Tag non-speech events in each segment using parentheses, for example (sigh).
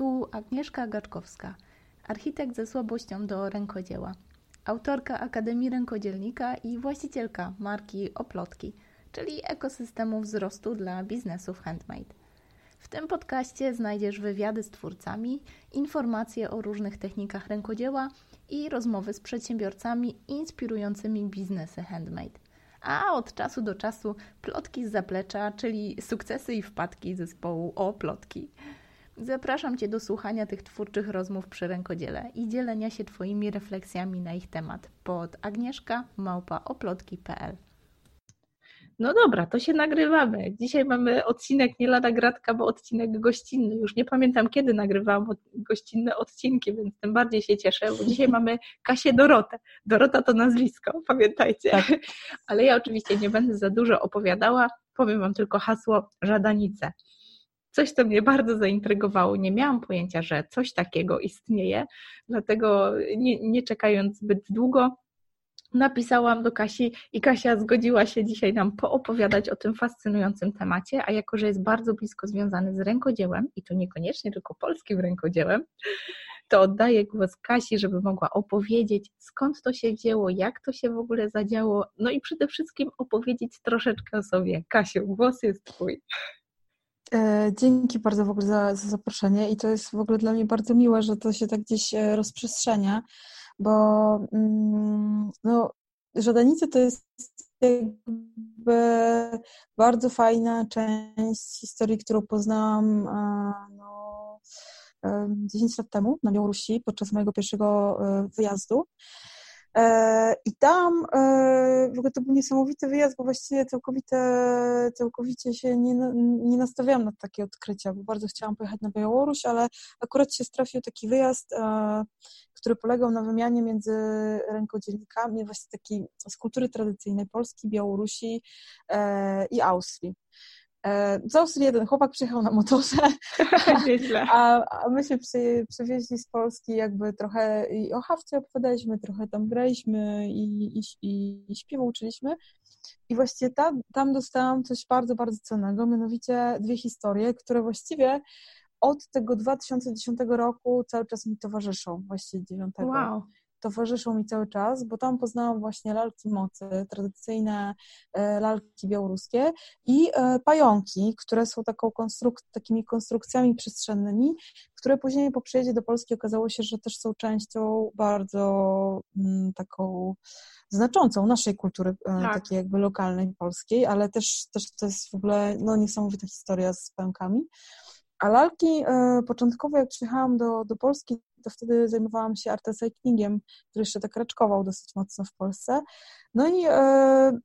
Tu Agnieszka Gaczkowska, architekt ze słabością do rękodzieła, autorka Akademii Rękodzielnika i właścicielka marki Oplotki, czyli ekosystemu wzrostu dla biznesów handmade. W tym podcaście znajdziesz wywiady z twórcami, informacje o różnych technikach rękodzieła i rozmowy z przedsiębiorcami inspirującymi biznesy handmade. A od czasu do czasu plotki z zaplecza, czyli sukcesy i wpadki zespołu o plotki. Zapraszam Cię do słuchania tych twórczych rozmów przy rękodziele i dzielenia się Twoimi refleksjami na ich temat pod agnieszka.małpaoplotki.pl no dobra, to się nagrywamy. Dzisiaj mamy odcinek nie lada gratka, bo odcinek gościnny. Już nie pamiętam kiedy nagrywałam gościnne odcinki, więc tym bardziej się cieszę, bo dzisiaj (laughs) mamy Kasię Dorotę. Dorota to nazwisko, pamiętajcie. Tak. (laughs) Ale ja oczywiście nie będę za dużo opowiadała, powiem Wam tylko hasło żadanice. Coś, co mnie bardzo zaintrygowało. Nie miałam pojęcia, że coś takiego istnieje, dlatego nie, nie czekając zbyt długo, napisałam do Kasi i Kasia zgodziła się dzisiaj nam poopowiadać o tym fascynującym temacie, a jako, że jest bardzo blisko związany z rękodziełem i to niekoniecznie tylko polskim rękodziełem, to oddaję głos Kasi, żeby mogła opowiedzieć, skąd to się wzięło, jak to się w ogóle zadziało, no i przede wszystkim opowiedzieć troszeczkę o sobie. Kasiu, głos jest Twój. E, dzięki bardzo w ogóle za, za, zaproszenie i to jest w ogóle dla mnie bardzo miłe, że to się tak gdzieś e, rozprzestrzenia, bo mm, no, żadanice to jest jakby bardzo fajna część historii, którą poznałam no, 10 lat temu na Białorusi podczas mojego pierwszego e, wyjazdu. E, I tam e, w ogóle to był niesamowity wyjazd, bo właściwie całkowite, całkowicie się nie, nie nastawiałam na takie odkrycia, bo bardzo chciałam pojechać na Białoruś, ale akurat się strafił taki wyjazd, e, który polegał na wymianie między rękodzielnikami, właśnie takiej z kultury tradycyjnej Polski, Białorusi i Austrii. E, z Austrii jeden chłopak przyjechał na motorze, (laughs) a, a my się przy, przywieźli z Polski jakby trochę i o hawce opowiadaliśmy, trochę tam graliśmy i, i, i, i śpiewu uczyliśmy. I właściwie tam, tam dostałam coś bardzo, bardzo cennego, mianowicie dwie historie, które właściwie od tego 2010 roku cały czas mi towarzyszą, właściwie 9. Wow towarzyszą mi cały czas, bo tam poznałam właśnie lalki mocy, tradycyjne e, lalki białoruskie i e, pająki, które są taką konstruk- takimi konstrukcjami przestrzennymi, które później po przyjeździe do Polski okazało się, że też są częścią bardzo mm, taką znaczącą naszej kultury, e, tak. takiej jakby lokalnej, polskiej, ale też, też to jest w ogóle no, niesamowita historia z pająkami. A lalki e, początkowo, jak przyjechałam do, do Polski, to wtedy zajmowałam się artecyklingiem, który jeszcze tak raczkował dosyć mocno w Polsce. No i e,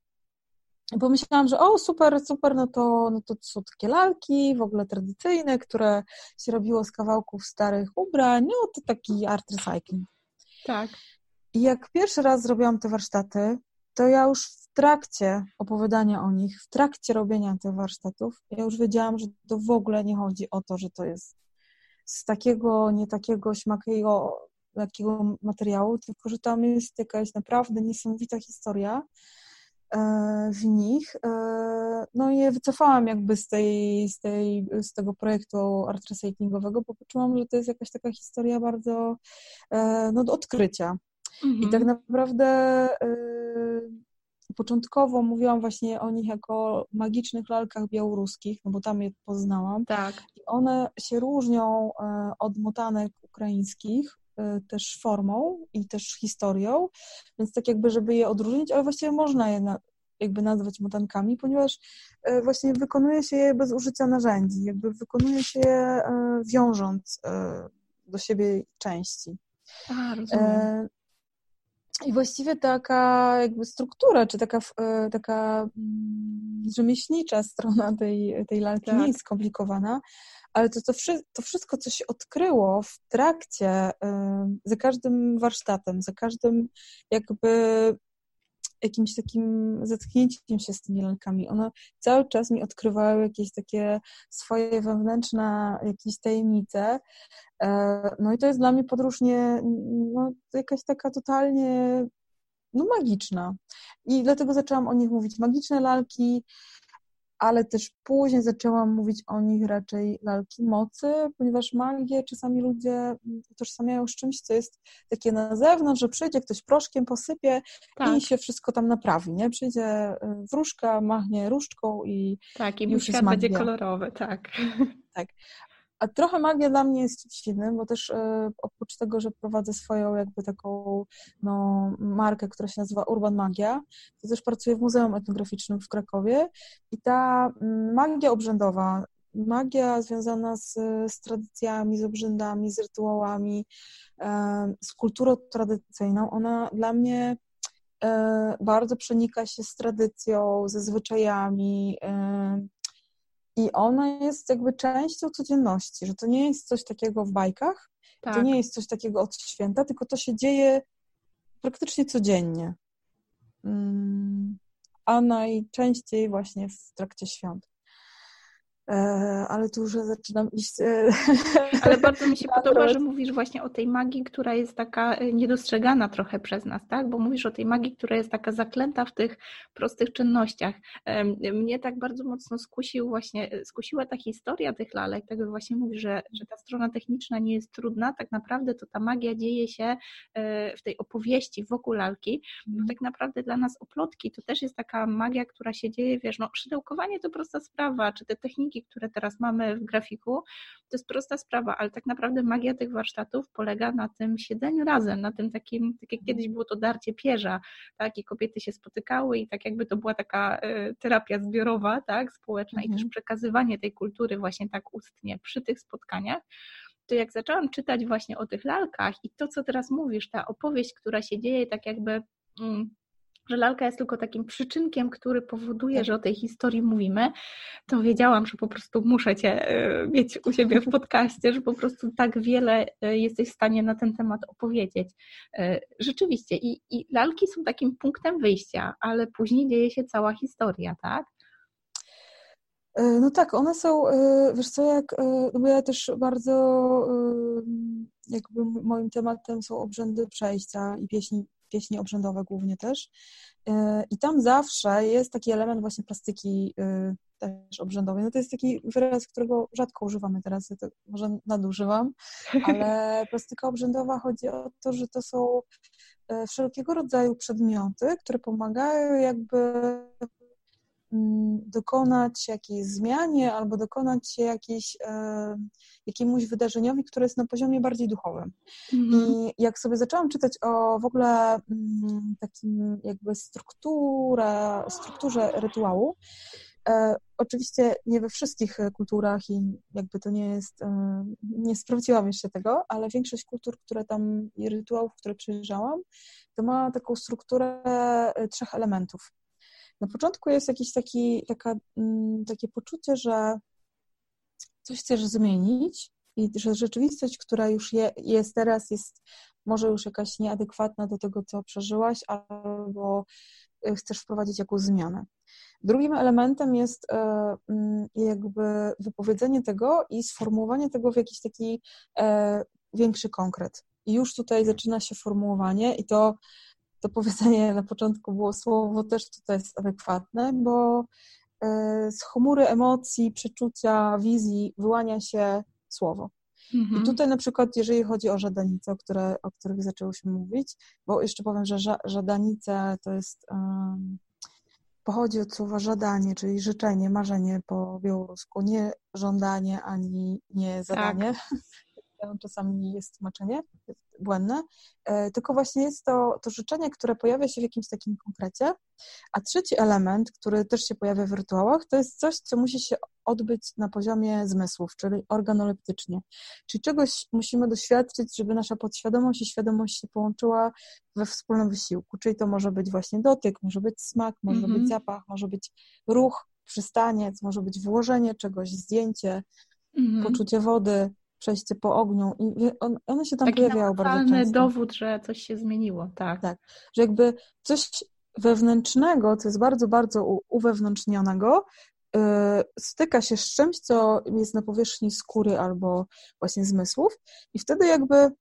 pomyślałam, że o super, super, no to, no to są takie lalki w ogóle tradycyjne, które się robiło z kawałków starych ubrań, no to taki art recycling. Tak. I jak pierwszy raz zrobiłam te warsztaty, to ja już w trakcie opowiadania o nich, w trakcie robienia tych warsztatów, ja już wiedziałam, że to w ogóle nie chodzi o to, że to jest z takiego, nie takiego śmakiego, takiego materiału, tylko że tam jest jakaś naprawdę niesamowita historia e, w nich. E, no i je wycofałam jakby z, tej, z, tej, z tego projektu art recyclingowego, bo poczułam, że to jest jakaś taka historia bardzo e, no, do odkrycia. Mhm. I tak naprawdę początkowo mówiłam właśnie o nich jako magicznych lalkach białoruskich, no bo tam je poznałam. Tak. I one się różnią e, od motanek ukraińskich, e, też formą i też historią, więc tak jakby, żeby je odróżnić, ale właściwie można je na, jakby nazwać motankami, ponieważ e, właśnie wykonuje się je bez użycia narzędzi, jakby wykonuje się je wiążąc do siebie części. A, rozumiem. I właściwie taka jakby struktura, czy taka, e, taka mm, rzemieślnicza strona tej, tej lalki tak. nie jest skomplikowana, ale to, to, to wszystko, co się odkryło w trakcie, za każdym warsztatem, za każdym jakby jakimś takim zetknięciem się z tymi lalkami. One cały czas mi odkrywały jakieś takie swoje wewnętrzne jakieś tajemnice. E, no i to jest dla mnie podróż nie, no, jakaś taka totalnie no, magiczna. I dlatego zaczęłam o nich mówić. Magiczne lalki, ale też później zaczęłam mówić o nich raczej lalki mocy, ponieważ magię czasami ludzie utożsamiają z czymś, co jest takie na zewnątrz, że przyjdzie ktoś proszkiem, posypie tak. i się wszystko tam naprawi, nie? Przyjdzie y, wróżka, machnie różdżką i Tak, i już świat będzie kolorowy, tak. Tak. A trochę magia dla mnie jest czymś innym, bo też e, oprócz tego, że prowadzę swoją jakby taką no, markę, która się nazywa Urban Magia, to też pracuję w Muzeum Etnograficznym w Krakowie i ta mm, magia obrzędowa, magia związana z, z tradycjami, z obrzędami, z rytuałami, e, z kulturą tradycyjną, ona dla mnie e, bardzo przenika się z tradycją, ze zwyczajami, i ona jest jakby częścią codzienności, że to nie jest coś takiego w bajkach, tak. to nie jest coś takiego od święta, tylko to się dzieje praktycznie codziennie. Mm, a najczęściej właśnie w trakcie świąt. E, ale tu już zaczynam iść. E, (laughs) ale bardzo mi się podoba, że mówisz właśnie o tej magii, która jest taka e, niedostrzegana trochę przez nas, tak? Bo mówisz o tej magii, która jest taka zaklęta w tych prostych czynnościach. Mnie tak bardzo mocno skusił właśnie, skusiła ta historia tych lalek, tego właśnie mówisz, że, że ta strona techniczna nie jest trudna, tak naprawdę to ta magia dzieje się w tej opowieści wokół lalki, bo mhm. tak naprawdę dla nas oplotki to też jest taka magia, która się dzieje, wiesz, no szydełkowanie to prosta sprawa, czy te techniki które teraz mamy w grafiku, to jest prosta sprawa, ale tak naprawdę magia tych warsztatów polega na tym siedzeniu razem, na tym takim, tak jak kiedyś było to darcie pierza, tak, i kobiety się spotykały i tak jakby to była taka e, terapia zbiorowa, tak, społeczna mhm. i też mhm. przekazywanie tej kultury właśnie tak ustnie przy tych spotkaniach, to jak zaczęłam czytać właśnie o tych lalkach i to, co teraz mówisz, ta opowieść, która się dzieje tak jakby mm, że lalka jest tylko takim przyczynkiem, który powoduje, że o tej historii mówimy, to wiedziałam, że po prostu muszę Cię e, mieć u siebie w podcaście, że po prostu tak wiele e, jesteś w stanie na ten temat opowiedzieć. E, rzeczywiście, i, i lalki są takim punktem wyjścia, ale później dzieje się cała historia, tak? No tak, one są, wiesz co, jak, no bo ja też bardzo jakby moim tematem są obrzędy przejścia i pieśni pieśni obrzędowe głównie też. E, I tam zawsze jest taki element właśnie plastyki e, też obrzędowej. No to jest taki wyraz, którego rzadko używamy teraz, ja to może nadużywam, (laughs) ale plastyka obrzędowa chodzi o to, że to są e, wszelkiego rodzaju przedmioty, które pomagają jakby dokonać jakiejś zmianie albo dokonać się jakiejś, e, jakiemuś wydarzeniowi, które jest na poziomie bardziej duchowym. Mhm. I jak sobie zaczęłam czytać o w ogóle mm, takim jakby strukturę, strukturze rytuału, e, oczywiście nie we wszystkich kulturach i jakby to nie jest, e, nie sprawdziłam jeszcze tego, ale większość kultur, które tam i rytuałów, które przejrzałam, to ma taką strukturę trzech elementów. Na początku jest jakieś taki, taka, mm, takie poczucie, że coś chcesz zmienić i że rzeczywistość, która już je, jest teraz, jest może już jakaś nieadekwatna do tego, co przeżyłaś, albo y, chcesz wprowadzić jakąś zmianę. Drugim elementem jest e, mm, jakby wypowiedzenie tego i sformułowanie tego w jakiś taki e, większy konkret. I już tutaj zaczyna się formułowanie i to to powiedzenie na początku było słowo też tutaj jest adekwatne, bo e, z chmury emocji, przeczucia, wizji wyłania się słowo. Mhm. I tutaj na przykład, jeżeli chodzi o żadanice, o, które, o których zaczęłyśmy mówić, bo jeszcze powiem, że ża żadanice to jest, um, pochodzi od słowa żadanie, czyli życzenie, marzenie po białorusku, nie żądanie ani nie zadanie. Tak. (laughs) czasami jest tłumaczenie błędne, e, tylko właśnie jest to, to życzenie, które pojawia się w jakimś takim konkrecie. A trzeci element, który też się pojawia w rytuałach, to jest coś, co musi się odbyć na poziomie zmysłów, czyli organoleptycznie. Czyli czegoś musimy doświadczyć, żeby nasza podświadomość i świadomość się połączyła we wspólnym wysiłku. Czyli to może być właśnie dotyk, może być smak, może mm -hmm. być zapach, może być ruch, przystaniec, może być włożenie czegoś, zdjęcie, mm -hmm. poczucie wody, przejście po ogniu i on, one się tam Taki pojawiały bardzo często. dowód, że coś się zmieniło, tak. Tak, że jakby coś wewnętrznego, co jest bardzo, bardzo uwewnętrznionego, yy, styka się z czymś, co jest na powierzchni skóry albo właśnie zmysłów i wtedy jakby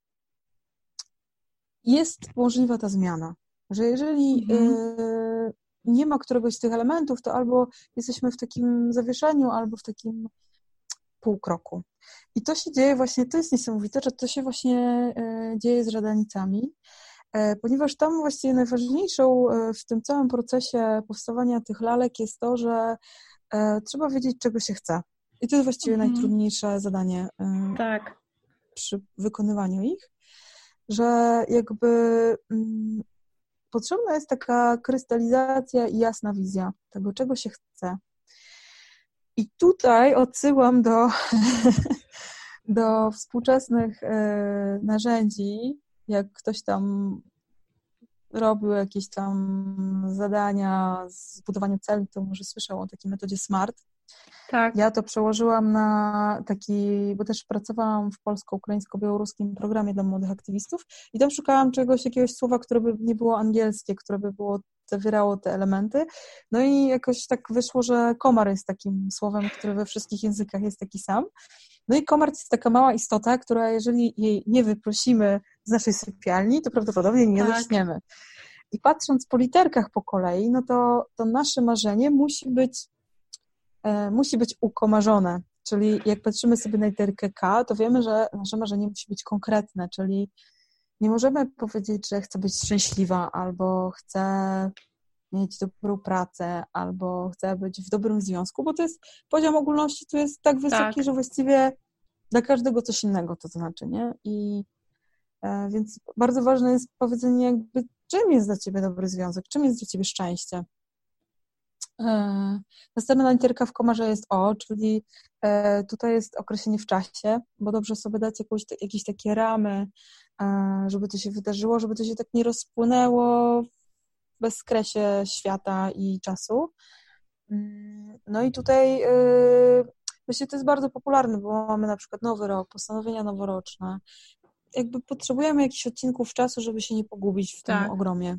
jest możliwa ta zmiana, że jeżeli mhm. yy, nie ma któregoś z tych elementów, to albo jesteśmy w takim zawieszeniu, albo w takim półkroku. I to się dzieje właśnie, to jest niesamowite, że to się właśnie e, dzieje z żadanicami, e, ponieważ tam właściwie najważniejszą e, w tym całym procesie powstawania tych lalek jest to, że trzeba wiedzieć, czego się chce. I to jest właściwie mhm. najtrudniejsze zadanie tak. przy wykonywaniu ich, że jakby mm, potrzebna jest taka krystalizacja i jasna wizja tego, czego się chce. I tutaj odsyłam do, (laughs) do współczesnych e, narzędzi, jak ktoś tam robił jakieś tam zadania z budowania celu, to może słyszał o takiej metodzie SMART. Tak. Ja to przełożyłam na taki, bo też pracowałam w polsko-ukraińsko-białoruskim programie dla młodych aktywistów i tam szukałam czegoś, jakiegoś słowa, które by nie było angielskie, które by było zawierało te elementy. No i jakoś tak wyszło, że komar jest takim słowem, które we wszystkich językach jest taki sam. No i komar to jest taka mała istota, która jeżeli jej nie wyprosimy z naszej sypialni, to prawdopodobnie nie tak. zaczniemy. I patrząc po literkach po kolei, no to, to nasze marzenie musi być, e, musi być ukomarzone. Czyli jak patrzymy sobie na literkę K, to wiemy, że nasze marzenie musi być konkretne, czyli nie możemy powiedzieć, że chcę być szczęśliwa, albo chcę mieć dobrą pracę, albo chcę być w dobrym związku, bo to jest poziom ogólności tu jest tak wysoki, tak. że właściwie dla każdego coś innego to znaczy, nie? I e, więc bardzo ważne jest powiedzenie jakby, czym jest dla ciebie dobry związek, czym jest dla ciebie szczęście. E, następna literka w komarze jest O, czyli e, tutaj jest określenie w czasie, bo dobrze sobie dać jakąś, jakieś takie ramy, żeby to się wydarzyło, żeby to się tak nie rozpłynęło w bezkresie świata i czasu. Mm, no i tutaj myślę, to jest bardzo popularne, bo mamy na przykład nowy rok, postanowienia noworoczne. Jakby potrzebujemy jakichś odcinków czasu, żeby się nie pogubić w tym tak. ogromie.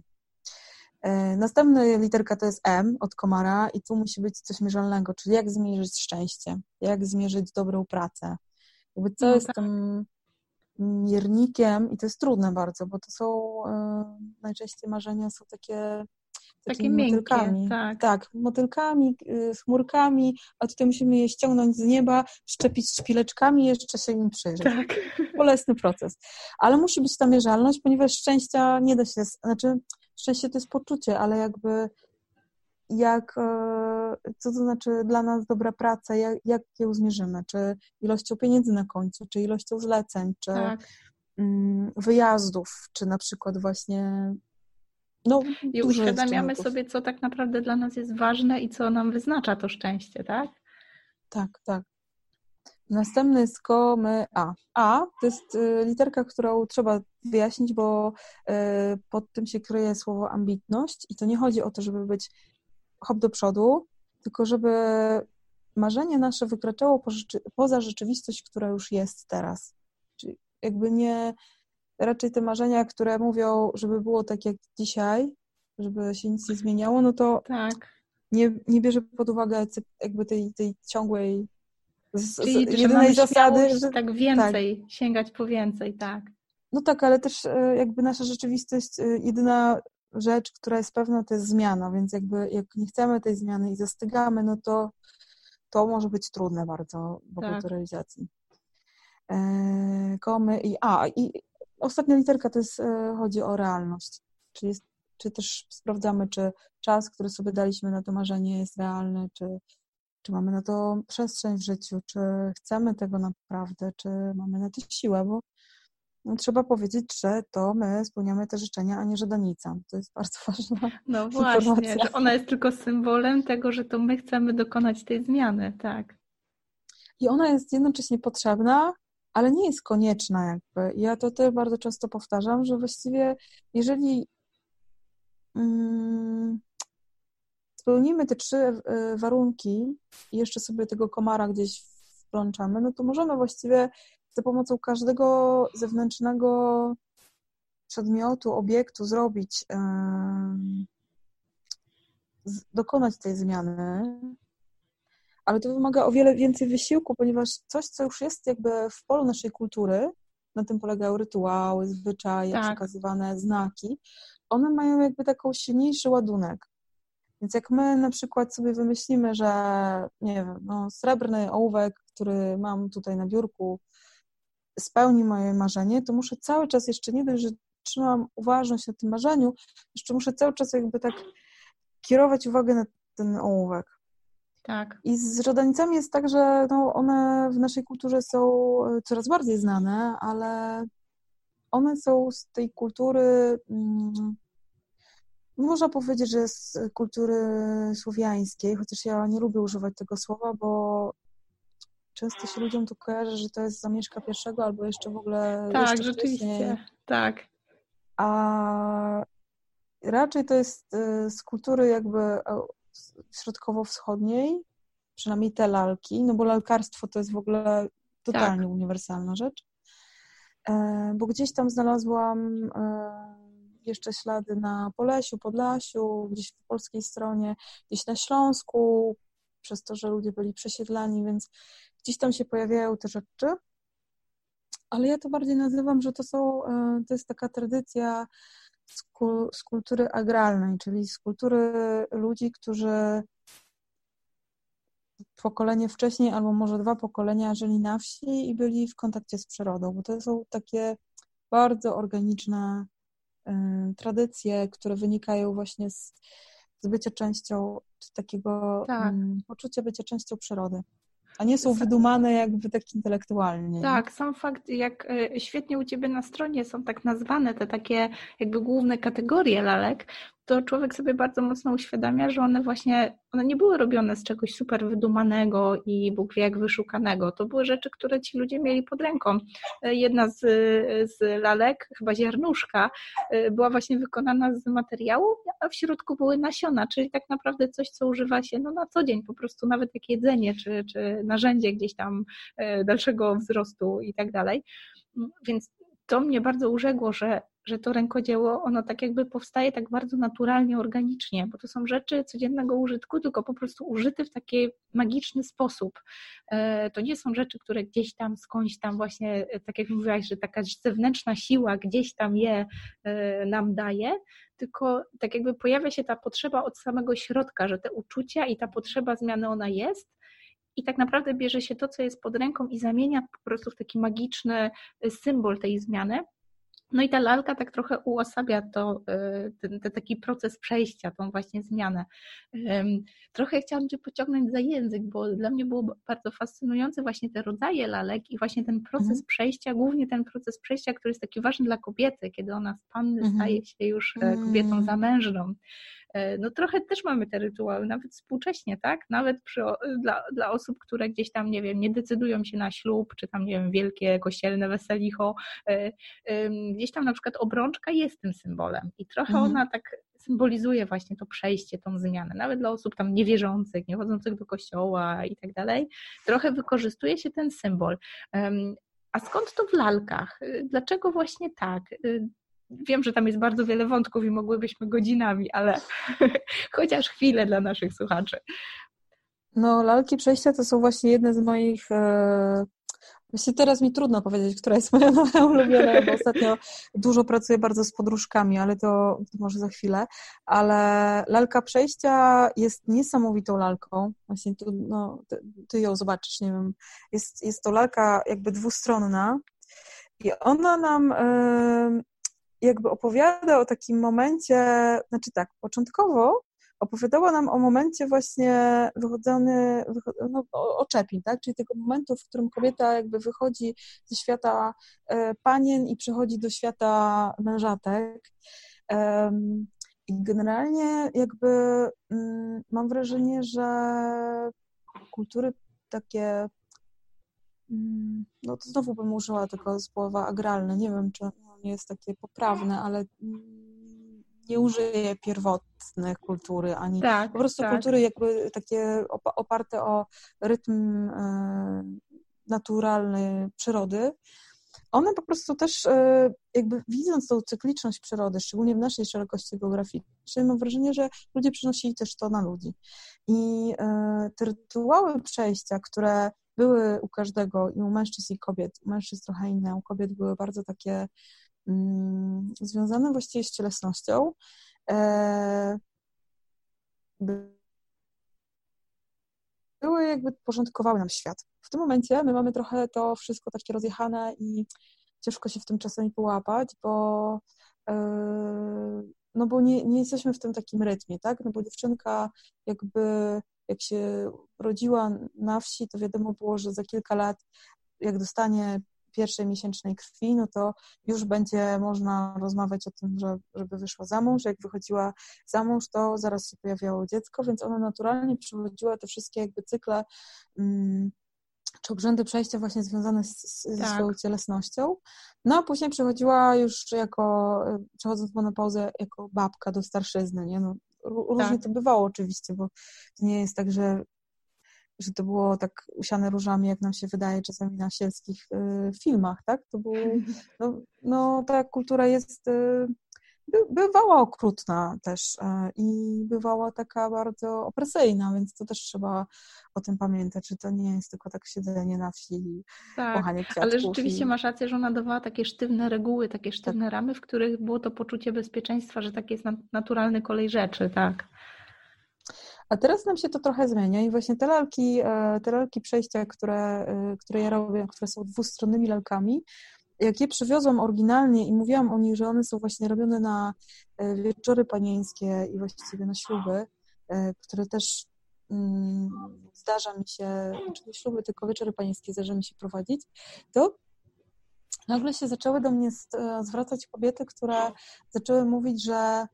E, następna literka to jest M od komara i tu musi być coś mierzalnego, czyli jak zmierzyć szczęście, jak zmierzyć dobrą pracę. Jakby co no, jest tak. tym miernikiem i to jest trudne bardzo, bo to są e, najczęściej marzenia są takie takie motylkami. tak. tak, motylkami, y, chmurkami, a tutaj musimy je ściągnąć z nieba, szczepić szpileczkami i jeszcze się im przyjrzeć. Tak. Bolesny proces. Ale musi być ta mierzalność, ponieważ szczęścia nie da się, znaczy szczęście to jest poczucie, ale jakby jak, e, co to znaczy dla nas dobra praca, jak, jak ją zmierzymy, czy ilością pieniędzy na końcu, czy ilością zleceń, czy tak. Mm, wyjazdów, czy na przykład właśnie no, I uświadamiamy sobie, co tak naprawdę dla nas jest ważne i co nam wyznacza to szczęście, tak? Tak, tak. Następny jest komy A. A to jest y, literka, którą trzeba wyjaśnić, bo y, pod tym się kryje słowo ambitność i to nie chodzi o to, żeby być hop do przodu, tylko żeby marzenie nasze wykraczało poza rzeczywistość, która już jest teraz. Czyli jakby nie, raczej te marzenia, które mówią, żeby było tak jak dzisiaj, żeby się nic nie zmieniało, no to tak. nie, nie bierze pod uwagę jakby tej, tej ciągłej z, Czyli, z, jedynej zasady, że tak więcej, tak. sięgać po więcej, tak. No tak, ale też e, jakby nasza rzeczywistość, e, jedyna rzecz, która jest pewna, to jest zmiana, więc jakby jak nie chcemy tej zmiany i zastygamy, no to to może być trudne bardzo w ogóle tak. do realizacji. E, komy i a, i ostatnia literka to jest, e, chodzi o realność, czyli jest, czy też sprawdzamy, czy czas, który sobie daliśmy na to marzenie jest realny, czy, czy mamy na to przestrzeń w życiu, czy chcemy tego naprawdę, czy mamy na to siłę, bo trzeba powiedzieć, że to my spełniamy te życzenia, a nie żadanica. To jest bardzo (laughs) ważna No właśnie, że ona jest tylko symbolem tego, że to my chcemy dokonać tej zmiany, tak. I ona jest jednocześnie potrzebna, ale nie jest konieczna jakby. Ja to też bardzo często powtarzam, że właściwie jeżeli mm, spełnimy te trzy e, warunki i jeszcze sobie tego komara gdzieś włączamy, no to możemy właściwie za pomocą każdego zewnętrznego przedmiotu, obiektu zrobić, dokonać tej zmiany, ale to wymaga o wiele więcej wysiłku, ponieważ coś, co już jest jakby w polu naszej kultury, na tym polegają rytuały, zwyczaje, tak. przekazywane znaki, one mają jakby taką silniejszy ładunek. Więc jak my na przykład sobie wymyślimy, że nie wiem, no, srebrny ołówek, który mam tutaj na biurku, spełni moje marzenie, to muszę cały czas jeszcze nie dość, że trzymam uważność na tym marzeniu, jeszcze muszę cały czas jakby tak kierować uwagę na ten ołówek. Tak. I z rodanicami jest tak, że no, one w naszej kulturze są e, coraz bardziej znane, ale one są z tej kultury, mm, można powiedzieć, że z kultury słowiańskiej, chociaż ja nie lubię używać tego słowa, bo często się ludziom to kojarzy, że to jest zamieszka pierwszego albo jeszcze w ogóle. Tak, rzeczywiście. Wcześniej. Tak. A raczej to jest e, z kultury jakby e, środkowo-wschodniej, przynajmniej te lalki, no bo lalkarstwo to jest w ogóle totalnie tak. uniwersalna rzecz. E, bo gdzieś tam znalazłam jeszcze ślady na Polesiu, Podlasiu, gdzieś po polskiej stronie, gdzieś na Śląsku, przez to, że ludzie byli przesiedlani, więc gdzieś tam się pojawiają te rzeczy. Ale ja to bardziej nazywam, że to są, to jest taka tradycja z, kultury agralnej, czyli z kultury ludzi, którzy pokolenie wcześniej albo może dwa pokolenia żyli na wsi i byli w kontakcie z przyrodą, bo to są takie bardzo organiczne y, tradycje, które wynikają właśnie z, z bycia częścią, takiego tak. y, poczucia bycia częścią przyrody a nie są wydumane jakby tak intelektualnie. Tak, sam fakt, jak e, świetnie u Ciebie na stronie są tak nazwane te takie jakby główne kategorie lalek, to człowiek sobie bardzo mocno uświadamia, że one właśnie, one nie były robione z czegoś super wydumanego i Bóg wie jak wyszukanego. To były rzeczy, które ci ludzie mieli pod ręką. E, jedna z, z lalek, chyba ziarnuszka, e, była właśnie wykonana z materiału, a w środku były nasiona, czyli tak naprawdę coś, co używa się no, na co dzień, po prostu nawet jak jedzenie, czy, czy narzędzie gdzieś tam e, dalszego wzrostu i tak dalej. Mm, więc to mnie bardzo urzekło, że że to rękodzieło, ono tak jakby powstaje tak bardzo naturalnie, organicznie, bo to są rzeczy codziennego użytku, tylko po prostu użyte w taki magiczny sposób. E, to nie są rzeczy, które gdzieś tam, skądś tam właśnie, e, tak jak mówiłaś, że taka zewnętrzna siła gdzieś tam je e, nam daje, tylko tak jakby pojawia się ta potrzeba od samego środka, że te uczucia i ta potrzeba zmiany ona jest, i tak naprawdę bierze się to, co jest pod ręką i zamienia po prostu w taki magiczny symbol tej zmiany. No i ta lalka tak trochę uosabia to, y, ten, ten, taki proces przejścia, tą właśnie zmianę. Trochę chciałam Cię pociągnąć za język, bo dla mnie było bardzo fascynujące właśnie te rodzaje lalek i właśnie ten proces mhm. przejścia, głównie ten proces przejścia, który jest taki ważny dla kobiety, kiedy ona z panny mhm. staje się już e, kobietą mm. zamężną. E, no trochę też mamy te rytuały, nawet współcześnie, tak? Nawet przy, dla, dla osób, które gdzieś tam, nie wiem, nie decydują się na ślub, czy tam, nie wiem, wielkie kościelne weselicho, e, gdzieś tam na przykład obrączka jest tym symbolem i trochę mhm. ona tak symbolizuje właśnie to przejście, tą zmianę, nawet dla osób tam niewierzących, nie chodzących do kościoła i tak dalej, trochę wykorzystuje się ten symbol. A skąd to w lalkach? Dlaczego właśnie tak? Wiem, że tam jest bardzo wiele wątków i mogłybyśmy godzinami, ale (laughs) chociaż chwilę dla naszych słuchaczy. No, lalki przejścia to są właśnie jedne z moich. E... Właśnie teraz mi trudno powiedzieć, która jest moja (laughs) nowa ulubiona, bo ostatnio dużo pracuję bardzo z podróżkami, ale to, to może za chwilę. Ale lalka przejścia jest niesamowitą lalką. Właśnie tu, no, ty, ty ją zobaczysz, nie wiem. Jest, jest to lalka jakby dwustronna. I ona nam jakby opowiada o takim momencie, znaczy tak, początkowo opowiadała nam o momencie właśnie wychodzony, no, oczepin, tak? czyli tego momentu, w którym kobieta jakby wychodzi ze świata e, panien i przechodzi do świata mężatek. I generalnie jakby mm, mam wrażenie, że kultury takie mm, no to znowu bym użyła tego słowa agralne, nie wiem, czy jest takie poprawne, ale nie użyję pierwotnych kultury, ani tak, po prostu tak. kultury jakby takie oparte o rytm e, naturalny przyrody. One po prostu też e, jakby widząc tą cykliczność przyrody, szczególnie w naszej szerokości geograficznej, mam wrażenie, że ludzie przynosili też to na ludzi. I e, te rytuały przejścia, które były u każdego, i u mężczyzn i kobiet, u mężczyzn trochę inne, u kobiet były bardzo takie związane właściwie z cielesnością. E, były jakby porządkowały nam świat. W tym momencie my mamy trochę to wszystko takie rozjechane i ciężko się w tym czasami połapać, bo no bo nie, nie jesteśmy w tym takim rytmie, tak? No bo dziewczynka jakby jak się rodziła na wsi, to wiadomo było, że za kilka lat jak dostanie pierwszej miesięcznej krwi, no to już będzie można rozmawiać o tym, że, żeby wyszła za mąż. Jak wychodziła za mąż, to zaraz się pojawiało dziecko, więc ona naturalnie przechodziła te wszystkie jakby cykle um, czy obrzędy przejścia właśnie związane z, z tak. swoją cielesnością. No a później przechodziła już jako, przechodząc w menopauzę, jako babka do starszyzny, nie? No, różnie tak. to bywało oczywiście, bo to nie jest tak, że że to było tak usiane różami, jak nam się wydaje czasami na sielskich y, filmach, tak? To było, (laughs) no, no ta kultura jest, y, by, bywała okrutna też y, i bywała taka bardzo opresyjna, więc to też trzeba o tym pamiętać, że to nie jest tylko tak siedzenie na wsi i tak, kwiatków. Ale rzeczywiście i... masz rację, że ona dawała takie sztywne reguły, takie sztywne tak. ramy, w których było to poczucie bezpieczeństwa, że tak jest naturalny kolej rzeczy, tak. A teraz nam się to trochę zmienia i właśnie te lalki, e, te lalki przejścia, które, e, które ja robię, które są dwustronnymi lalkami, jak je przywiozłam oryginalnie i mówiłam o nich, że one są właśnie robione na e, wieczory panieńskie i właściwie na śluby, które też mm, zdarza mi się, nie śluby, tylko wieczory panieńskie zdarza mi się prowadzić, to nagle się zaczęły do mnie zwracać kobiety, które zaczęły mówić, że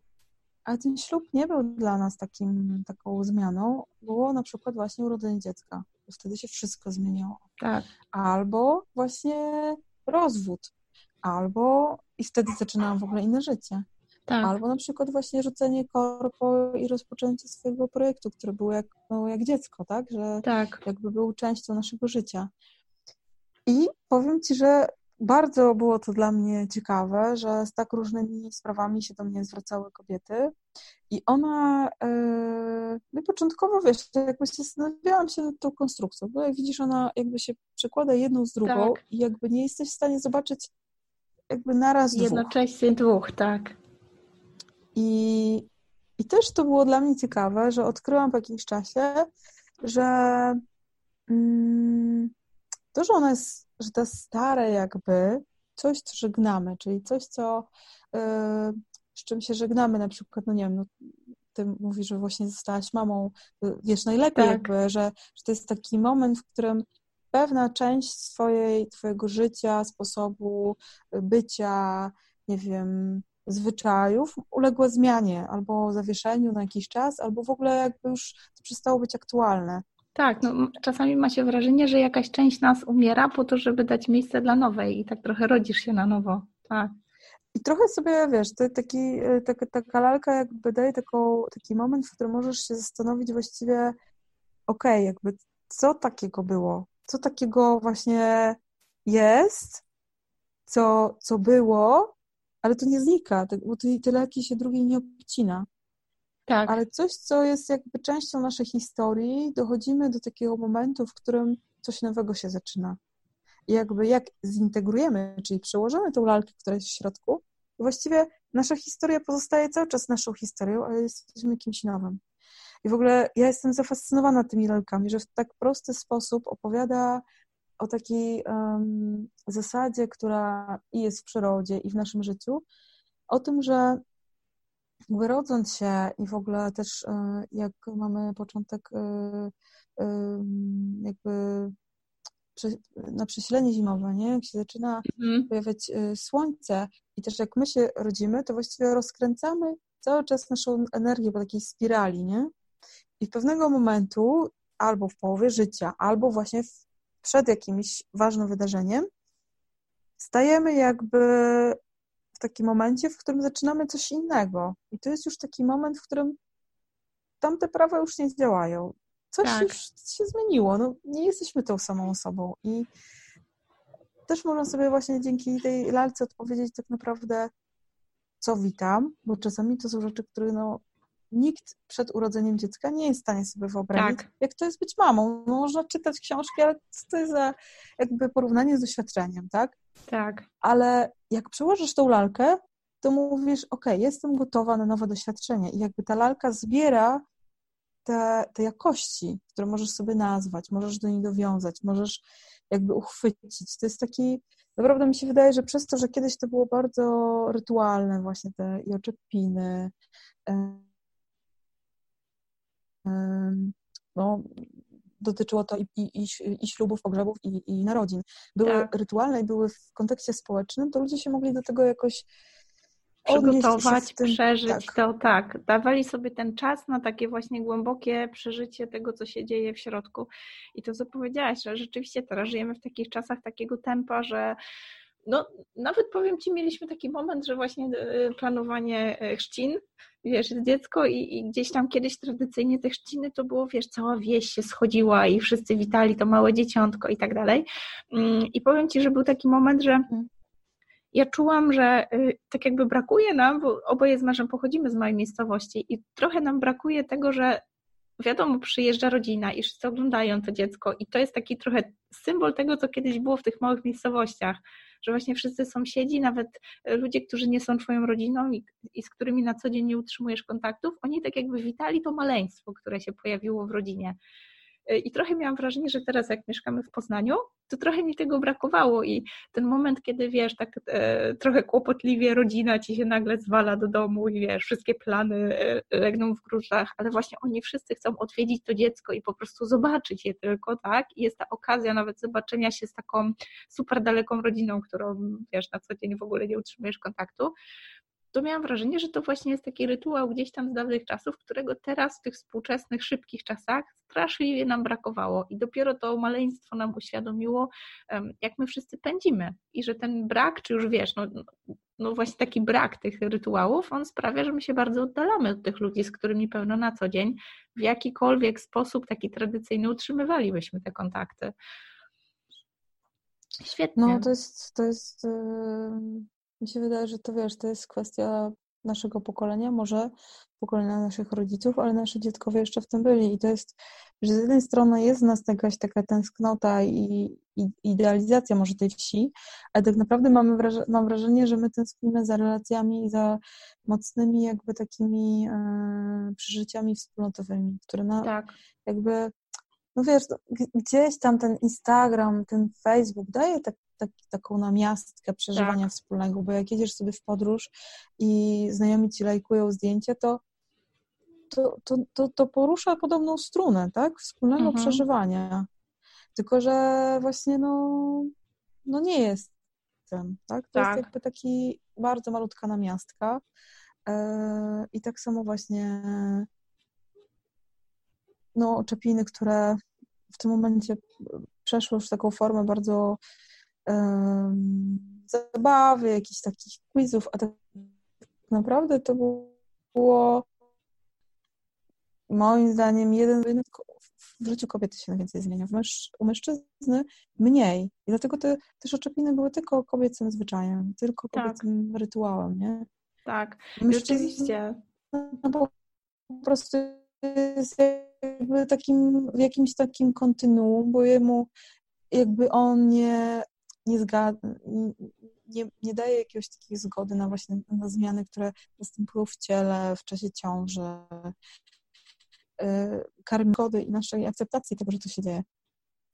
ale ten ślub nie był dla nas takim, taką zmianą. Było na przykład właśnie urodzenie dziecka. Wtedy się wszystko zmieniało. Tak. Albo właśnie rozwód. Albo i wtedy zaczynałam w ogóle inne życie. Tak. Albo na przykład właśnie rzucenie korpo i rozpoczęcie swojego projektu, który był jak, no, jak dziecko, tak? Że tak. jakby był częścią naszego życia. I powiem Ci, że bardzo było to dla mnie ciekawe, że z tak różnymi sprawami się do mnie zwracały kobiety i ona, yy, no początkowo wiesz, jakby się zastanawiałam się nad tą konstrukcją, bo jak widzisz, ona jakby się przekłada jedną z drugą tak. i jakby nie jesteś w stanie zobaczyć jakby naraz dwóch. Jednocześnie dwóch, tak. I, I też to było dla mnie ciekawe, że odkryłam po jakimś czasie, że mm, to, że ona jest że to stare jakby coś, co żegnamy, czyli coś, co yy, z czym się żegnamy, na przykład, no nie wiem, no, ty mówisz, że właśnie zostałaś mamą, y, wiesz najlepiej tak. jakby, że, że to jest taki moment, w którym pewna część swojej, twojego życia, sposobu bycia, nie wiem, zwyczajów uległa zmianie albo zawieszeniu na jakiś czas, albo w ogóle jakby już to przestało być aktualne. Tak, no, czasami ma się wrażenie, że jakaś część nas umiera po to, żeby dać miejsce dla nowej i tak trochę rodzisz się na nowo. Tak. I trochę sobie, wiesz, to taki, e, taka, taka lalka jakby daje taką, taki moment, w którym możesz się zastanowić właściwie, okej, okay, jakby co takiego było? Co takiego właśnie jest, co, co było, ale to nie znika, bo te lalki się drugiej nie obcina. Tak. Ale coś, co jest jakby częścią naszej historii, dochodzimy do takiego momentu, w którym coś nowego się zaczyna. I jakby jak zintegrujemy, czyli przełożymy tą lalkę, która jest w środku, właściwie nasza historia pozostaje cały czas naszą historią, ale jesteśmy kimś nowym. I w ogóle ja jestem zafascynowana tymi lalkami, że w tak prosty sposób opowiada o takiej um, zasadzie, która i jest w przyrodzie, i w naszym życiu, o tym, że jakby rodząc się i w ogóle też e, jak mamy początek e, jakby na przesilenie zimowe, nie? Jak się zaczyna mhm. pojawiać e, słońce i też jak my się rodzimy, to właściwie rozkręcamy cały czas naszą energię po takiej spirali, nie? I w pewnego momentu, albo w połowie życia, albo właśnie przed jakimś ważnym wydarzeniem, stajemy jakby takim momencie, w którym zaczynamy coś innego. I to jest już taki moment, w którym tamte prawa już nie działają. Coś tak. już się zmieniło. No, nie jesteśmy tą samą osobą. I też można sobie właśnie dzięki tej lalce odpowiedzieć tak naprawdę, co witam, bo czasami to są rzeczy, które no, nikt przed urodzeniem dziecka nie jest w stanie sobie wyobrazić, tak. jak to jest być mamą. No, można czytać książki, ale co to jest za jakby porównanie z doświadczeniem, tak? Tak. Ale jak przełożysz tą lalkę, to mówisz, ok, jestem gotowa na nowe doświadczenie. I jakby ta lalka zbiera te, te jakości, które możesz sobie nazwać, możesz do nich dowiązać, możesz jakby uchwycić. To jest taki, naprawdę mi się wydaje, że przez to, że kiedyś to było bardzo rytualne, właśnie te i oczepiny, no, dotyczyło to i, i, i ślubów, pogrzebów i, i narodzin. Były tak. rytualne i były w kontekście społecznym, to ludzie się mogli do tego jakoś przygotować, przeżyć tak. to, tak. Dawali sobie ten czas na takie właśnie głębokie przeżycie tego, co się dzieje w środku. I to, co powiedziałaś, że rzeczywiście teraz żyjemy w takich czasach takiego tempa, że no, nawet powiem Ci, mieliśmy taki moment, że właśnie e, planowanie e, chrzcin, wiesz, dziecko i, i, gdzieś tam kiedyś tradycyjnie te chrzciny to było, wiesz, cała wieś się schodziła i wszyscy witali to małe dzieciątko i tak dalej. Mm, I powiem Ci, że był taki moment, że mhm ja czułam, że y, tak jakby brakuje nam, bo oboje z mężem pochodzimy z małej miejscowości i trochę nam brakuje tego, że wiadomo, przyjeżdża rodzina i wszyscy oglądają to dziecko i to jest taki trochę symbol tego, co kiedyś było w tych małych miejscowościach, że właśnie wszyscy sąsiedzi, nawet ludzie, którzy nie są twoją rodziną i, i z którymi na co dzień nie utrzymujesz kontaktów, oni tak jakby witali to maleństwo, które się pojawiło w rodzinie. I trochę miałam wrażenie, że teraz jak mieszkamy w Poznaniu, to trochę mi tego brakowało i ten moment, kiedy wiesz, tak e, trochę kłopotliwie rodzina ci się nagle zwala do domu i wiesz, wszystkie plany e, legną w gruzach, ale właśnie oni wszyscy chcą odwiedzić to dziecko i po prostu zobaczyć je tylko, tak? I jest ta okazja nawet zobaczenia się z taką super daleką rodziną, którą wiesz, na co dzień w ogóle nie utrzymujesz kontaktu to miałam wrażenie, że to właśnie jest taki rytuał gdzieś tam z dawnych czasów, którego teraz w tych współczesnych, szybkich czasach straszliwie nam brakowało. I dopiero to maleństwo nam uświadomiło, jak my wszyscy pędzimy. I że ten brak, czy już wiesz, no, no właśnie taki brak tych rytuałów, on sprawia, że my się bardzo oddalamy od tych ludzi, z którymi pełno na co dzień w jakikolwiek sposób taki tradycyjny utrzymywalibyśmy te kontakty. Świetnie. No to jest, to jest mi się wydaje, że to wiesz, to jest kwestia naszego pokolenia, może pokolenia naszych rodziców, ale nasze dziadkowie jeszcze w tym byli i to jest, że z jednej strony jest w nas jakaś taka tęsknota i, i idealizacja może tej wsi, ale tak naprawdę mamy wraż mam wrażenie, że my tęsknimy za relacjami i za mocnymi jakby takimi e, przeżyciami wspólnotowymi, które na, tak. jakby no wiesz, no, gdzieś tam ten Instagram, ten Facebook daje tak tak, taką namiastkę przeżywania tak. wspólnego, bo jak jedziesz sobie w podróż i znajomi ci lajkują zdjęcie, to to, to, to, to porusza podobną strunę, tak? Wspólnego mhm. przeżywania. Tylko, że właśnie no, no nie jest ten, tak? To tak. jest jakby taki bardzo malutka namiastka. Yy, I tak samo właśnie no, czepiny, które w tym momencie przeszły już taką formę bardzo zabawy, jakichś takich quizów, a tak naprawdę to było moim zdaniem jeden w życiu kobiety się najwięcej zmienia, u mężczyzny mniej. I dlatego te też oczepiny były tylko kobiecym zwyczajem, tylko tak. kobiecym tak. rytuałem, nie? Tak, rzeczywiście. Po prostu jest jakby takim, w jakimś takim kontynuum, bo jemu jakby on nie nie, nie, nie daje jakiegoś takiej zgody na właśnie na zmiany, które następują w ciele, w czasie ciąży, y, karmy zgody i naszej akceptacji tego, że to się dzieje.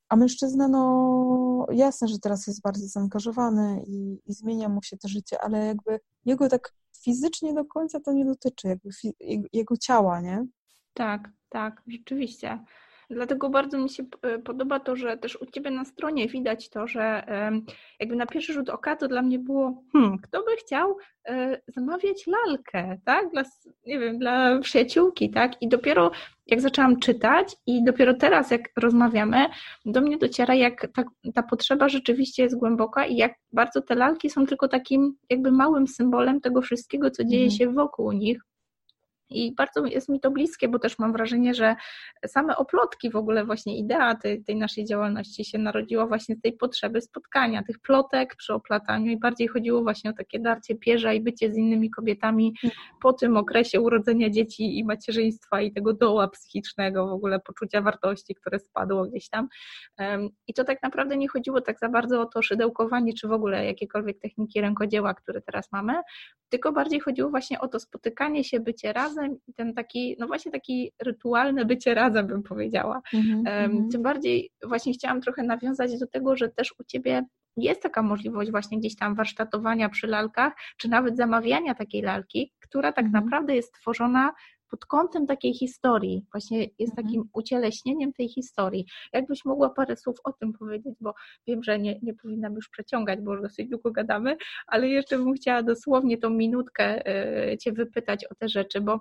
A mężczyzna, no jasne, że teraz jest bardzo zaangażowany i, i zmienia mu się to życie, ale jakby jego tak fizycznie do końca to nie dotyczy, jakby jego, jego ciała, nie? Tak, tak, rzeczywiście. Dlatego bardzo mi się e, podoba to, że też u Ciebie na stronie widać to, że jakby na pierwszy rzut oka to dla mnie było, hmm, kto by chciał e, zamawiać lalkę, tak, dla, nie wiem, dla przyjaciółki, tak, i dopiero jak zaczęłam czytać i dopiero teraz jak rozmawiamy, do mnie dociera jak ta, ta potrzeba rzeczywiście jest głęboka i jak bardzo te lalki są tylko takim jakby małym symbolem tego wszystkiego, co dzieje mhm. się wokół nich, i bardzo jest mi to bliskie, bo też mam wrażenie, że same oplotki, w ogóle właśnie idea tej, tej, naszej działalności się narodziła właśnie z tej potrzeby spotkania, tych plotek przy oplataniu i bardziej chodziło właśnie o takie darcie pierza i bycie z innymi kobietami po tym okresie urodzenia dzieci i macierzyństwa i tego doła psychicznego, w ogóle poczucia wartości, które spadło gdzieś tam. I to tak naprawdę nie chodziło tak za bardzo o to szydełkowanie, czy w ogóle jakiekolwiek techniki rękodzieła, które teraz mamy, tylko bardziej chodziło właśnie o to spotykanie się, bycie razem i ten taki, no właśnie taki rytualne bycie razem, bym powiedziała. Mm-hmm. Tym bardziej właśnie chciałam trochę nawiązać do tego, że też u Ciebie jest taka możliwość właśnie gdzieś tam warsztatowania przy lalkach, czy nawet zamawiania takiej lalki, która tak mhm. naprawdę jest tworzona pod kątem takiej historii, właśnie jest mhm. takim ucieleśnieniem tej historii. Jakbyś mogła parę słów o tym powiedzieć, bo wiem, że nie, nie powinnam już przeciągać, bo już dosyć długo gadamy, ale jeszcze bym chciała dosłownie tą minutkę e, Cię wypytać o te rzeczy, bo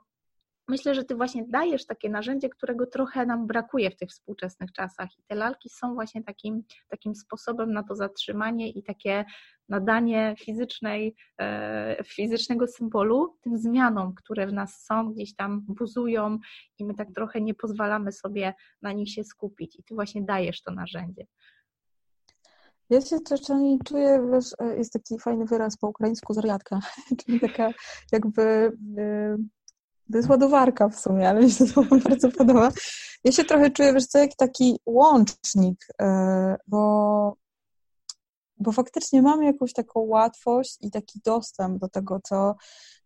myślę, że ty właśnie dajesz takie narzędzie, którego trochę nam brakuje w tych współczesnych czasach. I te lalki są właśnie takim, takim sposobem na to zatrzymanie i takie nadanie fizycznej, e, fizycznego symbolu tym zmianom, które w nas są, gdzieś tam buzują i my tak trochę nie pozwalamy sobie na nich się skupić. I ty właśnie dajesz to narzędzie. Ja się czasami czuję, wiesz, e, jest taki fajny wyraz po ukraińsku zariadka, (laughs) czyli taka jakby e, to jest ładowarka w sumie, ale mi się to (laughs) bardzo podoba. Ja się trochę czuję, wiesz co, jak taki łącznik, e, bo, bo faktycznie mamy jakąś taką łatwość i taki dostęp do tego, co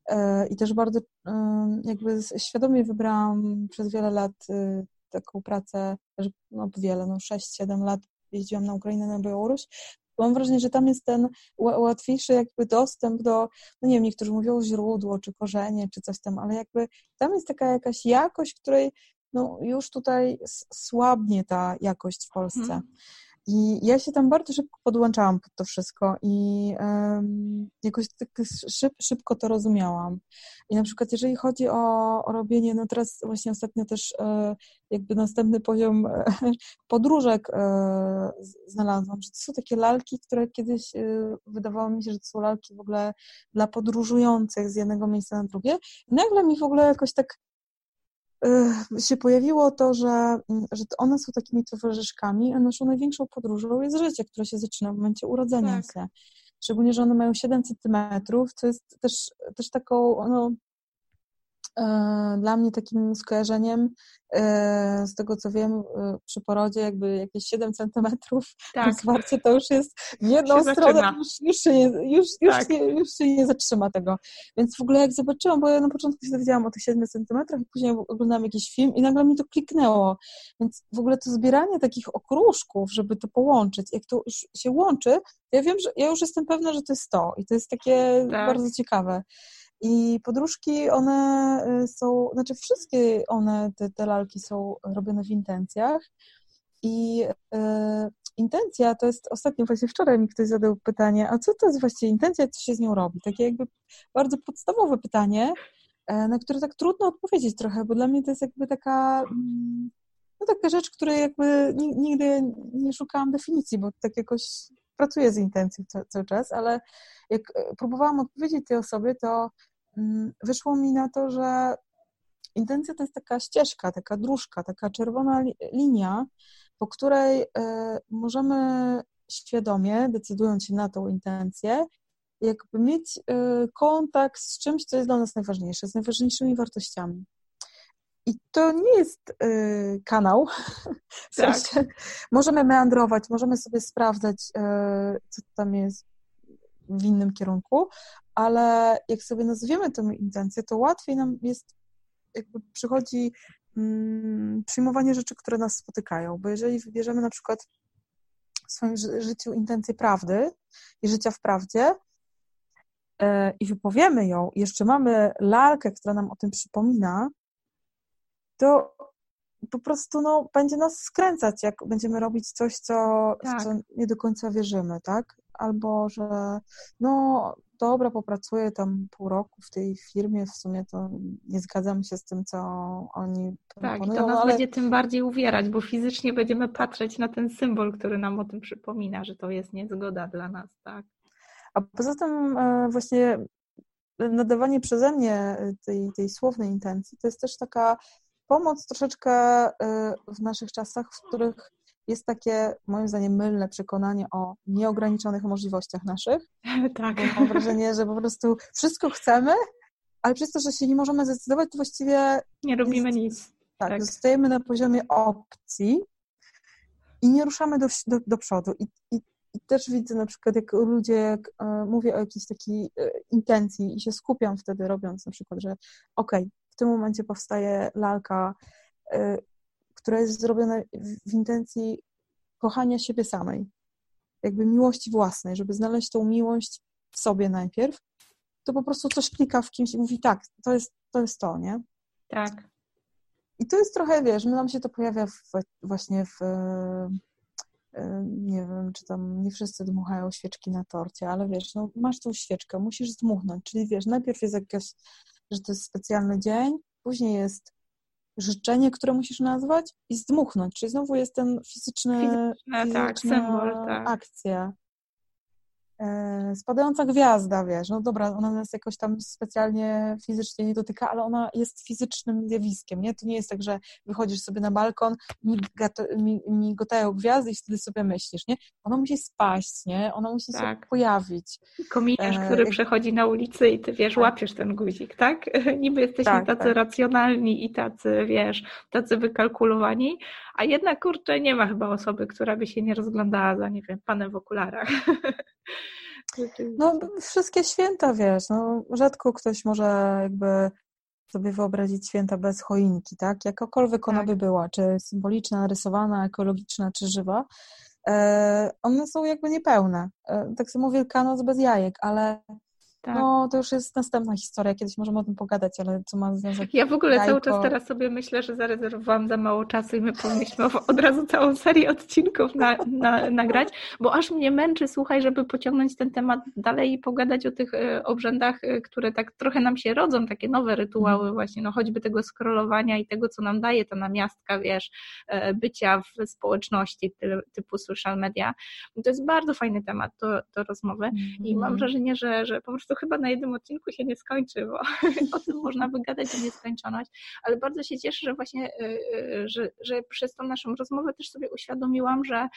e, i też bardzo e, jakby świadomie wybrałam przez wiele lat taką pracę, no wiele, no 6-7 lat jeździłam na Ukrainę, na Białoruś, mam wrażenie, że tam jest ten łatwiejszy jakby dostęp do, no nie wiem, niektórzy mówią źródło, czy korzenie, czy coś tam, ale jakby tam jest taka jakaś jakość, której no już tutaj słabnie ta jakość w Polsce. Hmm. I ja się tam bardzo szybko podłączałam pod to wszystko i um, jakoś tak szyb, szybko to rozumiałam. I na przykład jeżeli chodzi o, o robienie, no teraz właśnie ostatnio też e, jakby następny poziom e, (laughs) podróżek e, znalazłam, że to są takie lalki, które kiedyś e, wydawało mi się, że to są lalki w ogóle dla podróżujących z jednego miejsca na drugie. I nagle mi w ogóle jakoś tak się pojawiło to, że, mm, że one są takimi towarzyszkami, a naszą największą podróżą jest życie, które się zaczyna w momencie urodzenia tak. się. Szczególnie, że one mają 7 centymetrów, co jest też, też taką no, dla mnie takim skojarzeniem e, z tego, co wiem, e, przy porodzie jakby jakieś 7 centymetrów tak. zwarcie to już jest w jedną się stronę, już, już, się nie, już, już, tak. nie, już się nie zatrzyma tego. Więc w ogóle jak zobaczyłam, bo ja na początku się dowiedziałam o tych 7 centymetrach i później oglądałam jakiś film i nagle mi to kliknęło. Więc w ogóle to zbieranie takich okruszków, żeby to połączyć, jak to już się łączy, ja wiem, że ja już jestem pewna, że to jest to i to jest takie tak. bardzo ciekawe. I podróżki, one y, są, znaczy wszystkie one, te, te lalki są robione w intencjach. I e, intencja to jest, ostatnio właśnie wczoraj mi ktoś zadał pytanie, a co to jest właściwie intencja, co się z nią robi? Takie jakby bardzo podstawowe pytanie, e, na które tak trudno odpowiedzieć trochę, bo dla mnie to jest jakby taka, mm, no taka rzecz, której jakby nigdy nie szukałam definicji, bo tak jakoś pracuję z intencją cały czas, ale jak próbowałam odpowiedzieć tej osobie, to wyszło mi na to, że intencja to jest taka ścieżka, taka dróżka, taka czerwona linia, po której e, możemy świadomie, decydując się na tą intencję, jakby mieć e, kontakt z czymś, co jest dla nas najważniejsze, z najważniejszymi wartościami. I to nie jest e, kanał. W (laughs) tak. sensie możemy meandrować, możemy sobie sprawdzać, co tam jest w innym kierunku, ale jak sobie nazwiemy tę intencję, to łatwiej nam jest, jakby przychodzi mm, przyjmowanie rzeczy, które nas spotykają, bo jeżeli wybierzemy na przykład w swoim życiu intencję prawdy i życia w prawdzie yy, i wypowiemy ją, i jeszcze mamy lalkę, która nam o tym przypomina, to po prostu no, będzie nas skręcać, jak będziemy robić coś, co, tak. w co nie do końca wierzymy, tak? Albo, że no dobra, popracuję tam pół roku w tej firmie, w sumie to nie zgadzam się z tym, co oni Tak, proponują, to nas ale... będzie tym bardziej uwierać, bo fizycznie będziemy patrzeć na ten symbol, który nam o tym przypomina, że to jest niezgoda dla nas, tak. A poza tym e, właśnie nadawanie przeze mnie tej, tej słownej intencji to jest też taka pomoc troszeczkę e, w naszych czasach, w których jest takie, moim zdaniem, mylne przekonanie o nieograniczonych możliwościach naszych. (laughs) Tak. Mam wrażenie, że po prostu wszystko chcemy, ale przez to, że się nie możemy zdecydować, to właściwie... Nie robimy jest, nic. Tak, tak, zostajemy na poziomie opcji i nie ruszamy do, do, do przodu. I, I, i też widzę na przykład, jak ludzie, jak e, mówię o jakiejś takiej e, intencji i się skupiam wtedy robiąc na przykład, że okej, okay, w tym momencie powstaje lalka, e, która jest zrobiona w intencji kochania siebie samej, jakby miłości własnej, żeby znaleźć tą miłość w sobie najpierw, to po prostu coś klika w kimś i mówi tak, to jest to, jest to nie? Tak. I to jest trochę, wiesz, nam się to pojawia w, właśnie w nie wiem, czy tam nie wszyscy dmuchają świeczki na torcie, ale wiesz, no masz tą świeczkę, musisz zdmuchnąć, czyli wiesz, najpierw jest jakaś, że to jest specjalny dzień, później jest życzenie, które musisz nazwać i zdmuchnąć, czyli znowu jest ten fizyczny, Fizyczne, tak, symbol, tak. akcja. E, spadająca gwiazda, wiesz, no dobra, ona nas jakoś tam specjalnie fizycznie nie dotyka, ale ona jest fizycznym zjawiskiem, nie? To nie jest tak, że wychodzisz sobie na balkon, migotają gwiazdy i wtedy sobie myślisz, nie? Ona musi spaść, nie? Ona musi tak. się pojawić. Kominiarz, e, który przechodzi na ulicy i ty, wiesz, tak. łapiesz ten guzik, tak? (laughs) Niby jesteśmy tak, tacy tak. racjonalni i tacy, wiesz, tacy wykalkulowani, a jednak, kurczę, nie ma chyba osoby, która by się nie rozglądała za, nie wiem, panem w okularach. (laughs) No, wszystkie święta, wiesz, no, rzadko ktoś może jakby sobie wyobrazić święta bez choinki, tak? Jakakolwiek ona tak. by była, czy symboliczna, narysowana, ekologiczna, czy żywa, e, one są jakby niepełne. E, tak samo Wielkanoc bez jajek, ale tak. No, to już jest następna historia, kiedyś możemy o tym pogadać, ale co ma związek Ja w ogóle cały czas teraz sobie myślę, że zarezerwowałam za mało czasu i my powinniśmy (laughs) od razu całą serię odcinków na, na, nagrać, bo aż mnie męczy, słuchaj, żeby pociągnąć ten temat dalej i pogadać o tych e, obrzędach, e, które tak trochę nam się rodzą, takie nowe rytuały mm. właśnie, no choćby tego scrollowania i tego, co nam daje ta namiastka, wiesz, e, bycia w społeczności typu social media. To jest bardzo fajny temat do, do rozmowy i mam wrażenie, że, że po prostu to chyba na jednym odcinku się nie skończy, bo (laughs) o tym można wygadać w nieskończoność, ale bardzo się cieszę, że właśnie, y, y, że, że przez tą naszą rozmowę też sobie uświadomiłam, że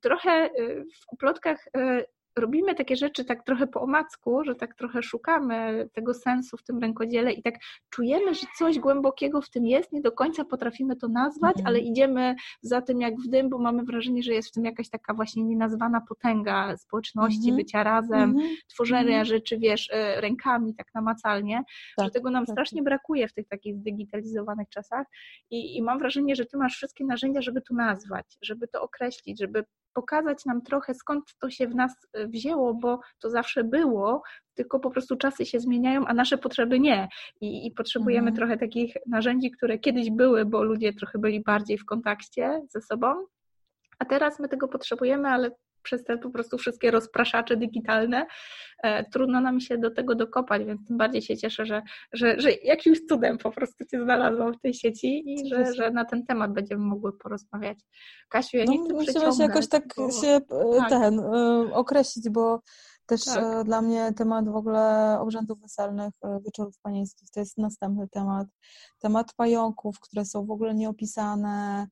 trochę y, w plotkach robimy takie rzeczy tak trochę po omacku, że tak trochę szukamy tego sensu w tym rękodziele i tak czujemy, że coś głębokiego w tym jest, nie do końca potrafimy to nazwać, mm. ale idziemy za tym jak w dym, bo mamy wrażenie, że jest w tym jakaś taka właśnie nienazwana potęga społeczności, mm. bycia razem, mm. tworzenia mm. rzeczy, wiesz, e, rękami tak namacalnie, tak, że tego nam tak. strasznie brakuje w tych takich zdigitalizowanych czasach I, i mam wrażenie, że ty masz wszystkie narzędzia, żeby to nazwać, żeby to określić, żeby pokazać nam trochę, skąd to się w nas e, wzięło, bo to zawsze było, tylko po prostu czasy się zmieniają, a nasze potrzeby nie. I, i potrzebujemy mhm. trochę takich narzędzi, które kiedyś były, bo ludzie trochę byli bardziej w kontakcie ze sobą, a teraz my tego potrzebujemy, ale przez te po prostu wszystkie rozpraszacze digitalne, e, trudno nam się do tego dokopać, więc tym bardziej się cieszę, że, że, że jakimś cudem po prostu Cię znalazłam w tej sieci i że, że na ten temat będziemy mogły porozmawiać. Kasiu, ja nie no, chcę Musimy się jakoś tak bo... się e, tak. ten y, określić, bo też tak. dla mnie temat w ogóle obrzędów weselnych, wieczorów panieńskich to jest następny temat. Temat pająków, które są w ogóle nieopisane,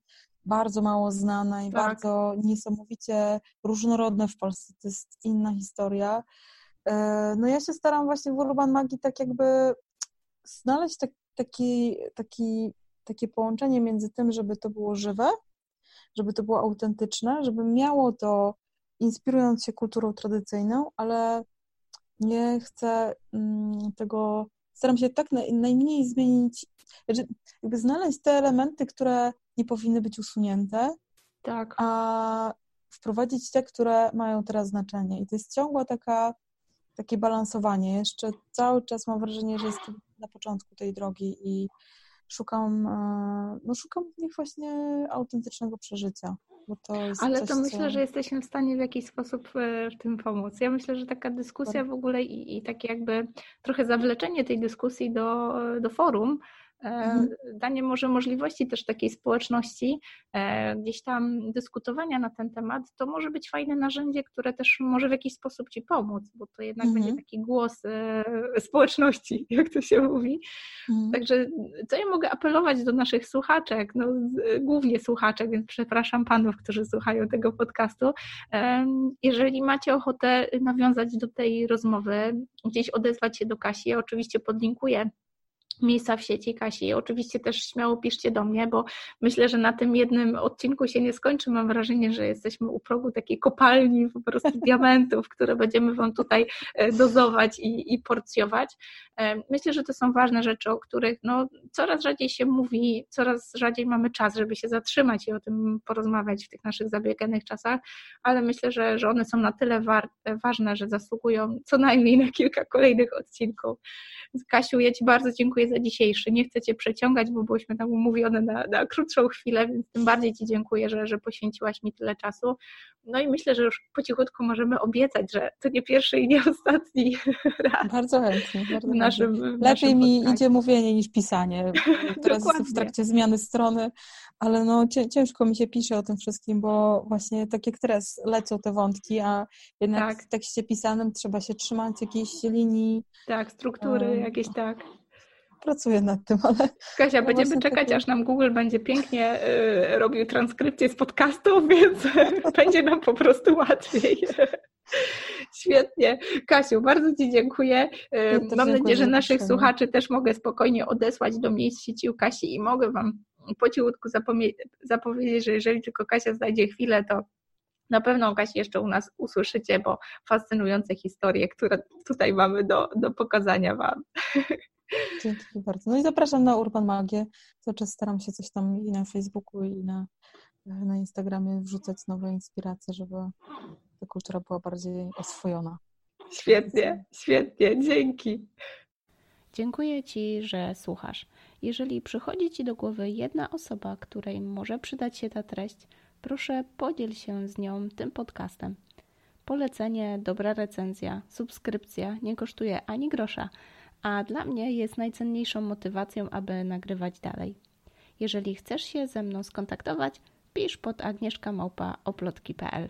bardzo mało znane i tak. bardzo niesamowicie różnorodne w Polsce. To jest inna historia. E, no ja się staram właśnie w Urban Magii tak jakby znaleźć tak, taki, taki, takie połączenie między tym, żeby to było żywe, żeby to było autentyczne, żeby miało to, inspirując się kulturą tradycyjną, ale nie chcę mm, tego, staram się tak najmniej zmienić, znaczy jakby znaleźć te elementy, które nie powinny być usunięte, tak. a wprowadzić te, które mają teraz znaczenie. I to jest ciągła taka, takie balansowanie. Jeszcze cały czas mam wrażenie, że jestem na początku tej drogi i szukam, e, no szukam w nich właśnie autentycznego przeżycia. To Ale to myślę, co... że jesteśmy w stanie w jakiś sposób e, w tym pomóc. Ja myślę, że taka dyskusja w ogóle i, i takie jakby trochę zawleczenie tej dyskusji do, do forum. Danie może możliwości też takiej społeczności, e, gdzieś tam dyskutowania na ten temat, to może być fajne narzędzie, które też może w jakiś sposób Ci pomóc, bo to jednak mhm. będzie taki głos e, społeczności, (laughs) jak to się mówi. Mhm. Także co ja mogę apelować do naszych słuchaczek, no głównie słuchaczek, więc przepraszam panów, którzy słuchają tego podcastu. Jeżeli macie ochotę nawiązać do tej rozmowy, gdzieś odezwać się do Kasi, ja oczywiście podlinkuję miejsca w sieci Kasi. Oczywiście też śmiało piszcie do mnie, bo myślę, że na tym jednym odcinku się nie skończy. Mam wrażenie, że jesteśmy u progu takiej kopalni po prostu (laughs) diamentów, które będziemy Wam tutaj e, dozować i, i porcjować. E, myślę, że to są ważne rzeczy, o których no, coraz rzadziej się mówi, coraz rzadziej mamy czas, żeby się zatrzymać i o tym porozmawiać w tych naszych zabieganych czasach, ale myślę, że, że one są na tyle war, ważne, że zasługują co najmniej na kilka kolejnych odcinków. Kasiu, ja Ci bardzo dziękuję za dzisiejszy. Nie chcę Cię przeciągać, bo byłyśmy tam umówione na, na krótszą chwilę, więc tym bardziej Ci dziękuję, że, że poświęciłaś mi tyle czasu. No i myślę, że już po cichutku możemy obiecać, że to nie pierwszy i nie ostatni (laughs) raz. Bardzo chętnie. Bardzo w naszym, w Lepiej mi idzie mówienie niż pisanie. (laughs) Teraz w trakcie zmiany strony, ale no ciężko mi się pisze o tym wszystkim, bo właśnie tak jak teraz lecą te wątki, a jednak tak. w tekście pisanym trzeba się trzymać jakiejś linii. Tak, struktury jakieś tak pracuję nad tym, ale... Kasia, no będziemy czekać, aż nam Google będzie pięknie y, robił transkrypcję z podcastów, (laughs) więc (laughs) będzie nam po prostu łatwiej. (laughs) Świetnie. Kasiu, bardzo Ci dziękuję. Ja Mam dziękuję nadzieję, że naszych słuchaczy też mogę spokojnie odesłać do miejsc sieci u Kasi i mogę Wam po cichutku zapowiedzieć, że jeżeli tylko Kasia znajdzie chwilę, to na pewno Kasi jeszcze u nas usłyszycie, bo fascynujące historie, które tutaj mamy do, do pokazania Wam. (laughs) Dzięki bardzo. No i zapraszam na Urban Magię. Cały czas staram się coś tam i na Facebooku, i na, na Instagramie wrzucać nowe inspiracje, żeby ta kultura była bardziej oswojona. Świetnie, świetnie. Dzięki. Dziękuję Ci, że słuchasz. Jeżeli przychodzi Ci do głowy jedna osoba, której może przydać się ta treść, proszę podziel się z nią tym podcastem. Polecenie, dobra recenzja, subskrypcja nie kosztuje ani grosza a dla mnie jest najcenniejszą motywacją, aby nagrywać dalej. Jeżeli chcesz się ze mną skontaktować, pisz pod agnieszkamałpa.oplotki.pl